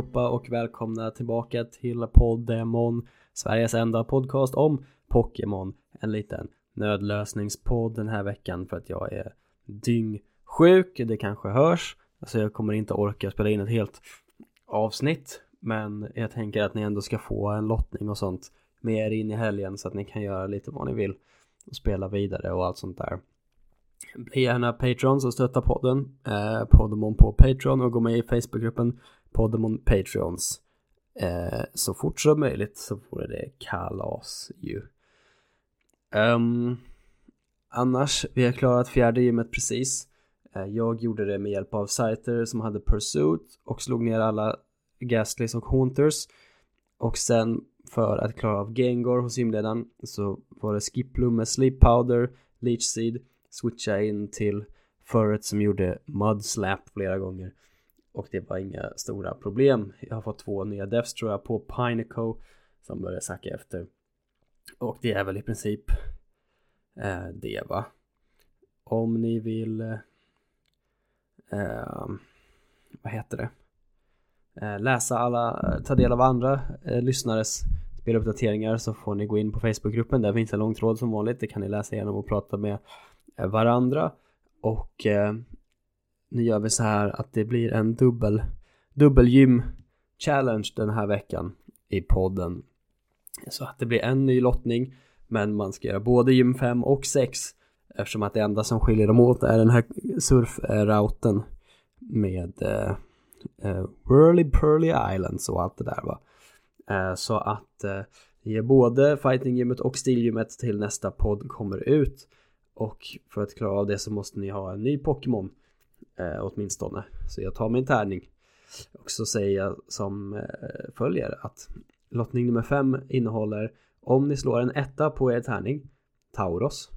Allihopa och välkomna tillbaka till Poddemon Sveriges enda podcast om Pokémon. En liten nödlösningspodd den här veckan för att jag är dyngsjuk. Det kanske hörs Alltså jag kommer inte orka spela in ett helt avsnitt Men jag tänker att ni ändå ska få en lottning och sånt med er in i helgen så att ni kan göra lite vad ni vill och spela vidare och allt sånt där bli gärna Patrons och stötta podden, eh, Poddemon på Patreon och gå med i Facebookgruppen Poddemon Patreons. Eh, så fort som möjligt så vore det kalas ju. Um, annars, vi har klarat fjärde gymmet precis. Eh, jag gjorde det med hjälp av Scyther som hade Pursuit och slog ner alla Gastlys och Haunters. Och sen för att klara av Gengor hos gymledaren så var det Skiplum med Sleep Powder, Leech Seed switcha in till förret som gjorde Mudslap flera gånger och det var inga stora problem. Jag har fått två nya devs tror jag på Pineco som börjar sacka efter och det är väl i princip eh, det va. Om ni vill eh, vad heter det? Eh, läsa alla, eh, ta del av andra eh, lyssnares speluppdateringar så får ni gå in på Facebookgruppen. Där finns en lång tråd som vanligt. Det kan ni läsa igenom och prata med Eh, varandra. Och eh, nu gör vi så här att det blir en dubbel dubbelgym challenge den här veckan i podden. Så att det blir en ny lottning men man ska göra både gym 5 och 6 eftersom att det enda som skiljer dem åt är den här surfrouten med eh, eh, Whirly Pearly Islands och allt det där va. Eh, så att eh, ge både fightinggymmet och stilgymmet till nästa podd kommer ut och för att klara av det så måste ni ha en ny Pokémon eh, åtminstone. Så jag tar min tärning. Och så säger jag som eh, följer att lottning nummer 5 innehåller om ni slår en etta på er tärning Tauros,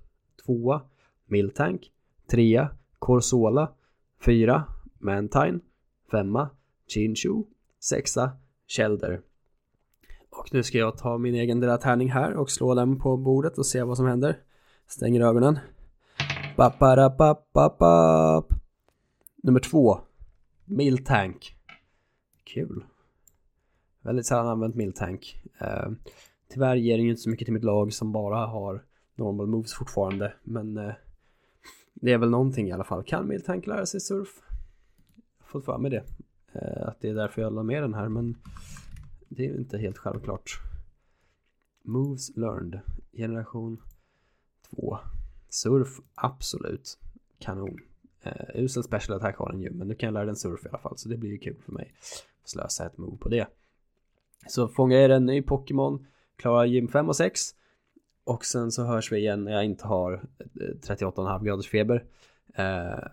tvåa Miltank, trea Corsola, fyra Mantine, femma Chinchu, sexa Shelder. Och nu ska jag ta min egen lilla tärning här och slå den på bordet och se vad som händer. Stänger ögonen. Baparapapapap. Nummer två. Miltank. Kul. Väldigt sällan använt Miltank. Eh, tyvärr ger den ju inte så mycket till mitt lag som bara har normal moves fortfarande. Men eh, det är väl någonting i alla fall. Kan Miltank lära sig surf? Jag har fått för mig det. Eh, att det är därför jag la med den här men det är ju inte helt självklart. Moves learned. Generation 2. Surf, absolut. Kanon. Uh, usel special attack har den ju, men nu kan jag lära den surf i alla fall, så det blir ju kul för mig. Slösa ett move på det. Så fångar jag en ny Pokémon, klarar gym 5 och 6. Och sen så hörs vi igen när jag inte har eh, 38,5 graders feber. Uh,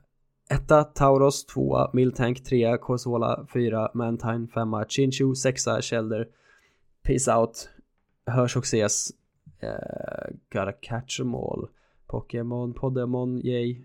etta Tauros, tvåa Miltank, trea Corsola, fyra Mantine, femma Chinchu, sexa Shelder. Peace out. Hörs och ses. Uh, gotta catch them all. Pokémon, Podemon, yay.